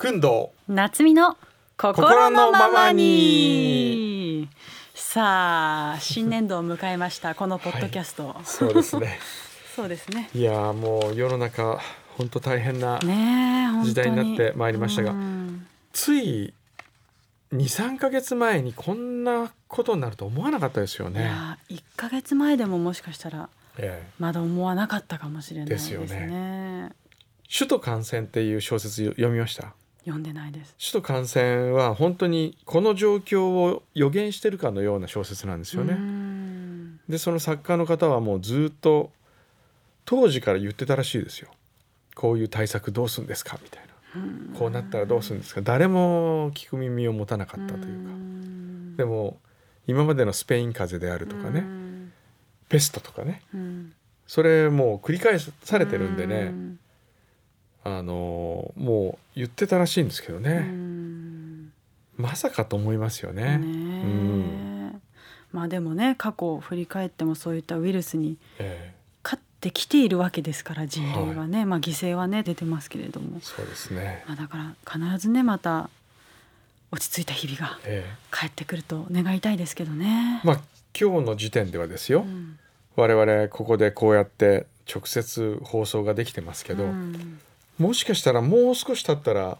くんど夏美の心のままに。に。さあ新年度を迎えましたこのポッドキャスト、そうですね。そうですね。いやーもう世の中本当大変な、時代になってまいりましたがうん。つい23ヶ月前にこんなことになると思わなかったですよね。いや1ヶ月前でももしかしたらええ。まだ思わなかったかもしれないですね。ですよ首都感染っていう小説読みました？読んでないです。首都感染は本当にこの状況を予言してるかのような小説なんですようね。ん。でその作家の方はもうずっと当時から言ってたらしいですよ。こういう対策どうするんですかみたいな。こうなったらどうするんですか。誰も聞く耳を持たなかったというか。ん。でも今までのスペイン風邪であるとかうねん。ペストとかね。うん。それもう繰り返されてるんでうねあのもう言ってたらしいんですけどうねん。まさかと思いますよね。ねえ。まあでもね過去を振り返ってもそういったウイルスにえ勝ってきているわけですから人類はね、まあ犠牲はね出てますけれども。え、そうですね。まあ、だから必ずねまた落ち着いた日々がええ。帰ってくると願いたいですけどね。まあ今日の時点ではですよ、うん。我々ここでこうやって直接放送ができてますけど、うんもしかしたらもう少し経ったら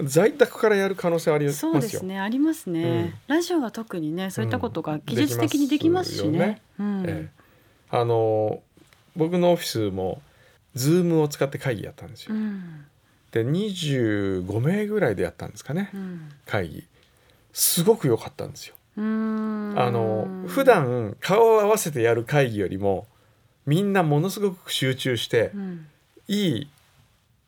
在宅からやる可能性ありますよ。そうですねありますね、うんラジオは特にねそういったことがうん技術的にできますしね。ねうんええあの僕のオフィスも Zoom を使って会議やったんですよ。うんで25名ぐらいでやったんですかねうん会議。すごく良かったんですよ。うんあの普段顔を合わせてやる会議よりもみんなものすごく集中してうんいい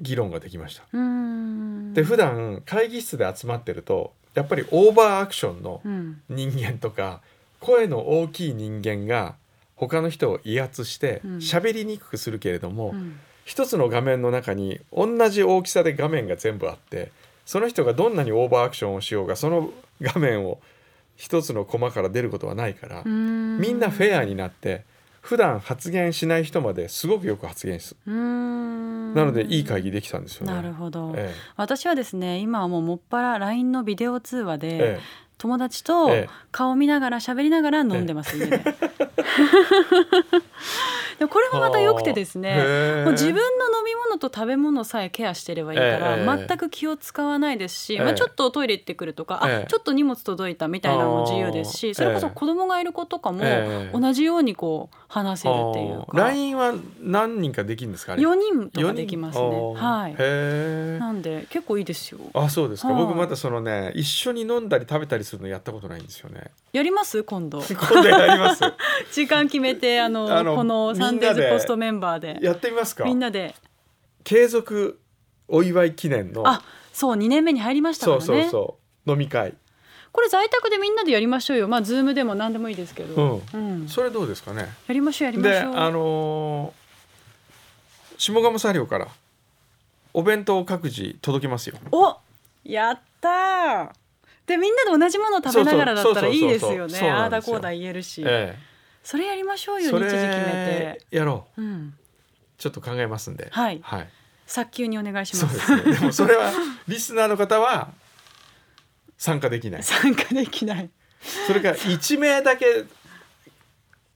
議論ができました。うん。で普段会議室で集まってるとやっぱりオーバーアクションのうん。人間とか声の大きい人間が他の人を威圧してうん。喋りにくくするけれども、うん。一つの画面の中に同じ大きさで画面が全部あってその人がどんなにオーバーアクションをしようがその画面を一つのコマから出ることはないから、うん。みんなフェアになって普段発言しない人まですごくよく発言する。うん。なのでいい会議できたんですよね。なるほど、え私はですね今はもうもっぱら LINE のビデオ通話えで、え友達とええ。顔見ながら喋りながら飲んでます、家で れもまた良くてですねもう自分の飲み物と食べ物さえケアしてればいいから、ええ全く気を使わないですし、ええ。まあ、ちょっとトイレ行ってくるとか、ええ。あちょっと荷物届いたみたいなのも自由ですあしー。それこそ子供がいる子とかもええ。同じようにこう話せるっていうか、LINE は何人かできるんですかあれ？4人とかできますね。はい。なんで結構いいですよ。あそうですか、はい。僕まだそのね一緒に飲んだり食べたりするのやったことないんですよね。やります今度。今度やります？時間決めてあのこのサンデーポストメンバーで。やってみますか？みんなで。継続お祝い記念の。あそう2年目に入りましたかそうらね。そうそう飲み会。これ在宅でみんなでやりましょうよ。まあズームでも何でもいいですけど、うん。それどうですかね？やりましょうやりまでしょう。あのー下鴨茶寮からお弁当を各自届けますよ。おやったー。でみんなで同じものを食べながらだったらいいですよそうそうそう。そうねああだこうだ言えるし、えそれやりましょうよ日時決めれて、やろう。うん、ちょっと考えますんで。はい。はい。早急にお願いしまそうですすね。でもそれはリスナーの方は参加できない。参加できない。それから1名だけ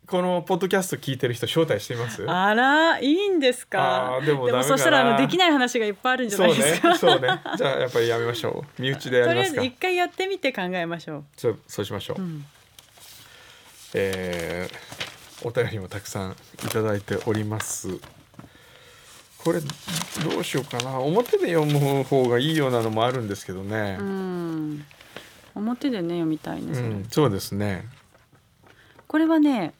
このポッドキャスト聞いてる人招待しています？あらいいんですか？でもそしたらあのできない話がいっぱいあるんじゃないですか？ね。そうね。じゃあやっぱりやめましょう。身内でやとりますか。りあえず一回やってみて考えましょう、そうそうしましょう、うん、えーお便りもたくさんいただいております。これどうしようかな。表で読む方がいいようなのもあるんですけどね。う、ん。表でね読みたいねうんそうですね。これはね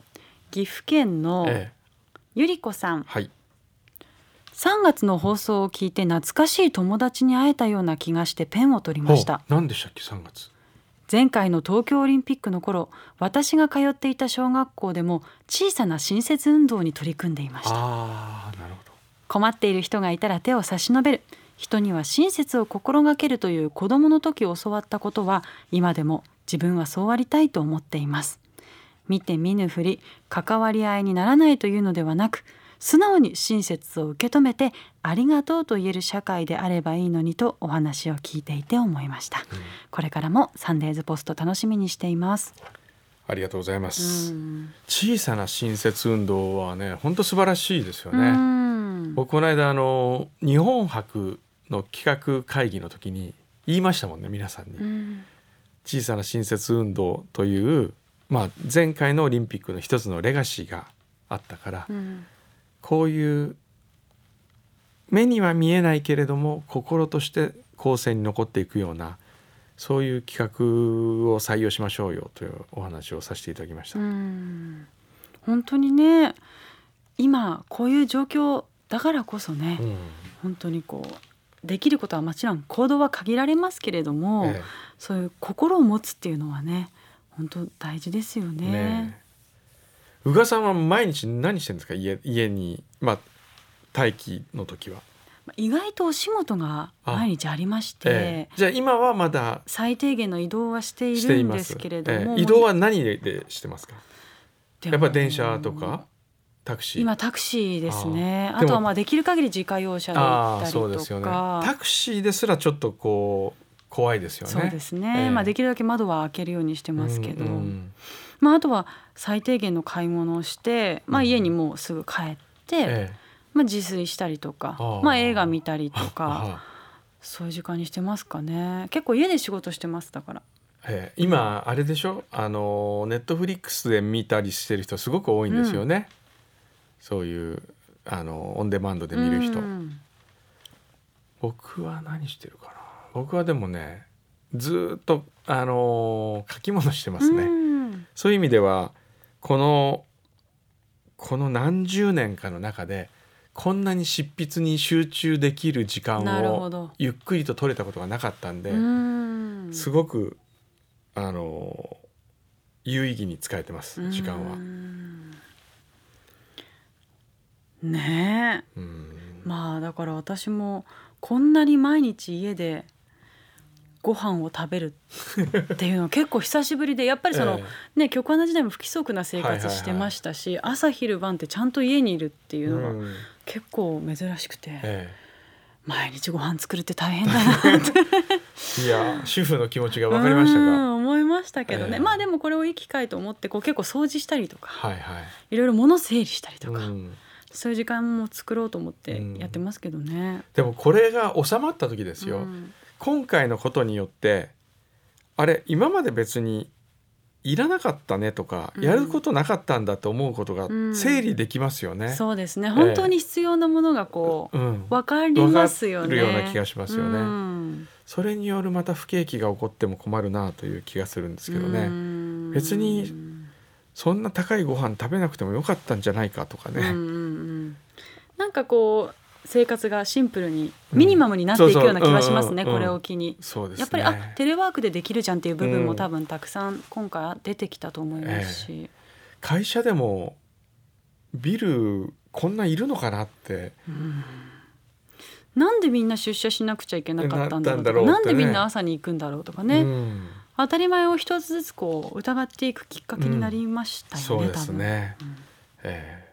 岐阜県のええ。ゆりこさん。はい。3月の放送を聞いて懐かしい友達に会えたような気がしてペンを取りました。何でしたっけ3月前回の東京オリンピックの頃私が通っていた小学校でも小さな新設運動に取り組んでいました。困っている人がいたら手を差し伸べる。人には親切を心がけるという子供の時教わったことは今でも自分はそうありたいと思っています。見て見ぬふり関わり合いにならないというのではなく素直に親切を受け止めてありがとうと言える社会であればいいのにとお話を聞いていて思いました、これからもサンデーズポスト楽しみにしています。ありがとうございまうす、ん。小さな親切運動はね本当素晴らしいですようね、ん。僕この間あの日本博の企画会議の時に言いましたもんね皆さんに、うん。小さな親切運動という、まあ、前回のオリンピックの一つのレガシーがあったから、うんこういう目には見えないけれども心として後世に残っていくようなそういう企画を採用しましょうよというお話をさせていただきました。うん本当にね今こういう状況だからこそね、うん本当にこうできることはもちろん行動は限られますけれども、えそういう心を持つっていうのはね本当大事ですよえね。ねえ宇賀さんは毎日何してるんですか？家家にまあ待機の時は。まあ意外とお仕事が毎日ありまして、ええじゃあ今はまだ最低限の移動はしてい。るんですすけれども、ええ移動は何でしてますか？やっぱ電車とかタクシー。今タクシーですねあとはまあできる限り自家用車でったりそうですよね。とかタクシーですらちょっとこう怖いですよね。そうですね、ええまあできるだけ窓は開けるようにしてますけど、うんうんまああとは最低限の買い物をして、まあうん家にもうすぐ帰って、えまあ自炊したりとかまあ映画見たりえとかあそういう時間にしてますかね。結構家で仕事してますだから。ええ。今あれでしょ？あのネットフリックスで見たりしてる人すごく多いんですよね。そういうあのオンデマンドで見る人。うん。僕は何してるかな？僕はでもねずーっとあの書き物してますね。うんそういう意味ではこのこの何十年かの中でこんなに執筆に集中できる時間をど。ゆっくりと取れたことがなかったんで、うん。すごくあの有意義に使えてます時間は。う。んねえ。うん。まあだから私もこんなに毎日家でご飯を食べるっていうのは結構久しぶりでやっぱりその、えね局アナ時代も不規則な生活してましたし、朝昼晩ってちゃんと家にいるってえいうのがうん。結構珍しくて、え毎日ご飯作るって大変だなって。え いや主婦の気持ちが分かりましたうか。ん思いましたけどね、ええ。まあでもこれをいい機会と思ってこう結構掃除したりとかはいはい。いろいろ物整理したりとか、うん。そういう時間も作ろうと思ってやってますけどね。でもこれが収まった時ですよ。うん今回のことによってあれ今まで別にいらなかったねとか、うん。やることなかったんだと思うことがうん。整理できますよね。そうですね。本当に必要なものがこう、うん、分かりますよね。るような気がしますよね。うん。それによるまた不景気が起こっても困るなという気がするんですけどね、うん。別にそんな高いご飯食べなくてもよかったんじゃないかとかね、うんうんうん。なんかこう生活がシンプルにうんミニマムになっていくような気がしますね、これを機に。ね。やっぱりあテレワークでできるじゃんっていう部分うんも多分たくさん今回出てきたと思いますし、会社でもビルこんないるのかなって。うん。なんでみんな出社しなくちゃいけなかったんだろうとかね。なんでみんな朝に行くんだろうとかね、うん。当たり前を一つずつこう疑っていくきっかけになりましたよね、そうですね、多分。え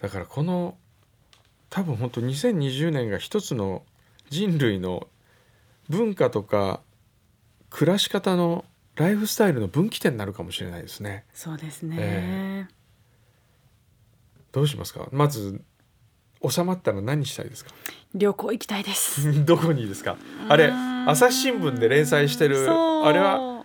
え。だからこの多分本当2020年が一つの人類の文化とか暮らし方のライフスタイルの分岐点になるかもしれないですね。そうですね、えどうしますか？まず収まったら何したいですか？旅行行きたいです。どこにですか？あれ朝日新聞で連載してるあれは？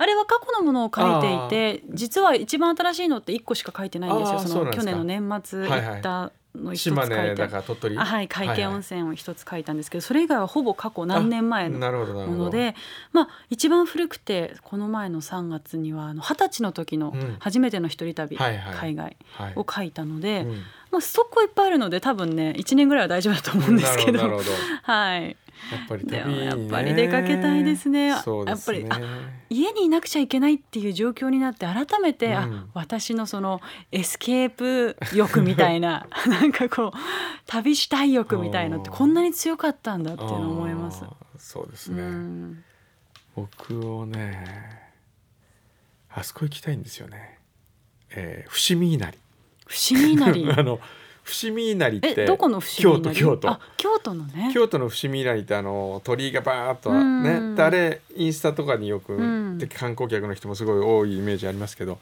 あれは過去のものを書いていて実は一番新しいのって1個しか書いてないんですよ。その去年の年末行ったの一つ書島いて、根だから鳥取？あはい海底温は泉を一つ書いたんですけどそれ以外はほぼ過去何年前のものでまあ一番古くてこの前の3月にはあの二十歳の時のうん。初めての一人旅、はいはい。海外はい。を書いたので、うん。まあ、ストックはいっぱいあるので多分ね1年ぐらいは大丈夫だと思うんですけど。なるほどなるほど。はい、やっぱりで旅に、ね、もやっぱり出かけたいですね。そうですね。やっぱ家にいなくちゃいけないっていう状況になって改めて、うん。あ私のそのエスケープ欲みたいな なんかこう旅したい欲みたいのってこんなに強かったんだっていうのを思います。そうですうね、ん。僕をねあそこ行きたいんですよね、えー、伏見稲荷。伏見稲荷。あの伏見稲荷ってえどこの伏見稲荷？京都京都。あ京都のね。京都の伏見稲荷ってあの鳥居がバーッとうんねであれインスタとかによく、うん。で観光客の人もすごい多いイメージありますけど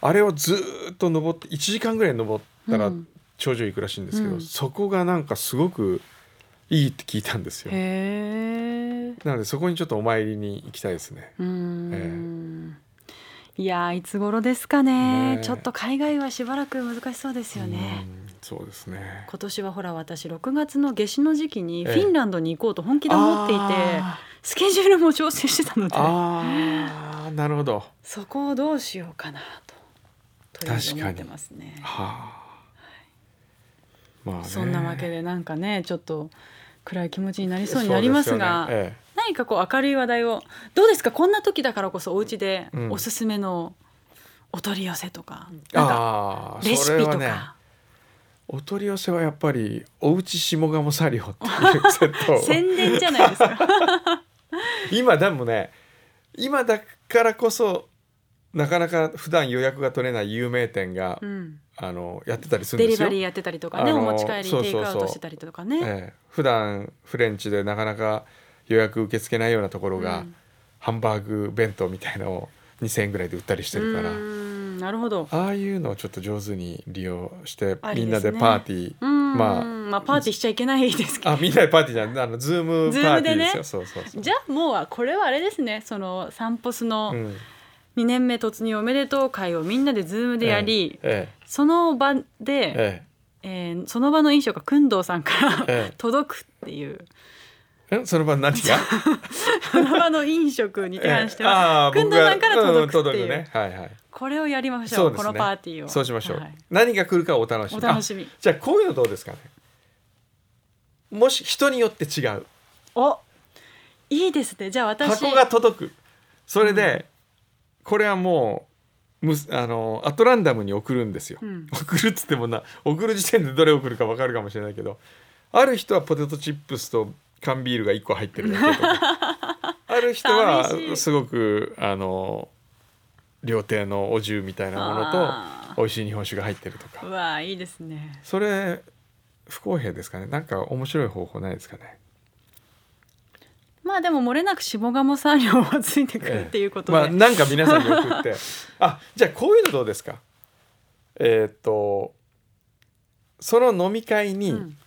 あれをずーっと登って1時間ぐらい登ったらうん。頂上行くらしいんですけど、うん。そこがなんかすごくいいって聞いたんですよ。なのでそこにちょっとお参りに行きたいですね。うーん。いやーいつ頃ですかね。ねえ。ちょっと海外はしばらく難しそうですよね。うんそうですね。今年はほら私6月の夏至の時期にええフィンランドに行こうと本気で思っていて、あスケジュールも調整してたのでーあーなるほど。そこをどうしようかなととりあえず思ってますね。はあ。まあね。そんなわけでなんかねちょっと暗い気持ちになりそうになりますがねえ何かこう明るい話題をどうですかこんな時だからこそお家でうんおすすめのお取り寄せとか、えなんかああレシピとか、お取り寄せはやっぱりおうち下鴨サリオっていうセットを。宣伝じゃないですか。今でもね今だからこそなかなか普段予約が取れない有名店が、うん、あのやってたりするんですよ。デリバリー。やってたりとかねお持ち帰りテイクアウトしてたりとかね。ええ。普段フレンチでなかなか予約受け付けないようなところが、うん。ハンバーグ弁当みたいのを2,000円ぐらいで売ったりしてるから、なるほど。ああいうのをちょっと上手に利用して、ね。みんなでパーティー、うん。まあまあパーティーしちゃいけないですけど。あみんなでパーティーじゃんあのズームズームでね。パーティーですよ、そうそうそうじゃあもうこれはあれですねそのサンポスのうん。2年目突入おめでとう会をみんなで Zoom でやり、えその場えで、ええ。ーその場の飲食が工藤さんから、ええ。届くっていう。ええ その場何が？その場の飲食に関しては。工あ僕が藤さんから届くっていう、ん届くね。はいはい。これをやりましょう。ね。このパーティーを。そうしましょう、はい。何が来るかお楽しみ。お楽しみ。あじゃあこういうのどうですかね？もし人によって違う。おいいですね。じゃあ私。箱が届く。それで、これはもうむあのアトランダムに送るんですよ、うん。送るっつってもな送る時点でどれ送るか分かるかもしれないけどある人はポテトチップスと缶ビールが1個入ってるだけとか。ある人はすごくあの料亭のお重みたいなものあと美味しい日本酒が入ってるとか。うわいいですね。それ不公平ですかね。なんか面白い方法ないですかね。まあでも漏れなく下鴨産業はついてくるっていうことで、まあなんか皆さんに送って。あじゃあこういうのどうですか？えーっとその飲み会にうん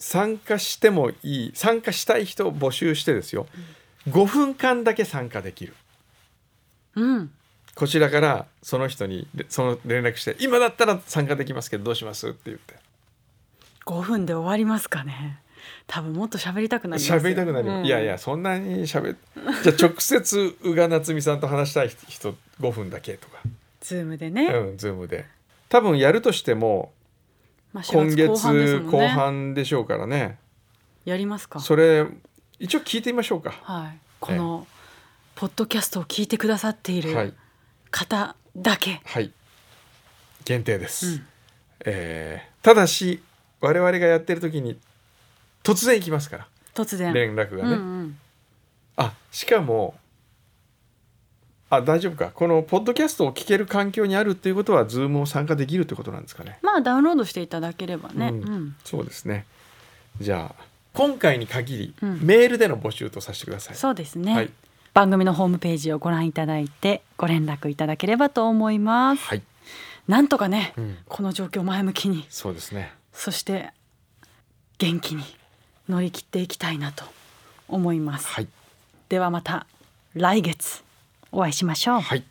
参加してもいい参加したい人を募集してですよ。5分間だけ参加できる。うん。こちらからその人にれその連絡して今だったら参加できますけどどうしますって言って。5分で終わりますかね。多分もっと喋りたくなりますよ。喋りたくなる、うん。いやいやそんなに喋っじゃあ直接宇賀夏美さんと話したい人5分だけとか。 Zoom でね、うん Zoom で。多分やるとしてもまあ、今4月後半でしょうからね。やりますか。それ一応聞いてみましょうか。はい。このポッドキャストを聞いてくださっているはい。方だけ、はい。限定です、うん。えーただし我々がやってる時に突然行きますから。突然。連絡がね、うんうん、あしかもあ大丈夫か。このポッドキャストを聞ける環境にあるっていうことはズームを参加できるってことなんですかね。まあダウンロードしていただければね、ううんん。そうですね。じゃあ今回に限り、うん。メールでの募集とさせてください。そうですね、はい。番組のホームページをご覧いただいてご連絡いただければと思います、はい、なんとかね、うん、この状況を前向きにそうですね。そして元気に乗り切っていきたいなと思います、はい。ではまた来月お会いしましょう。はい。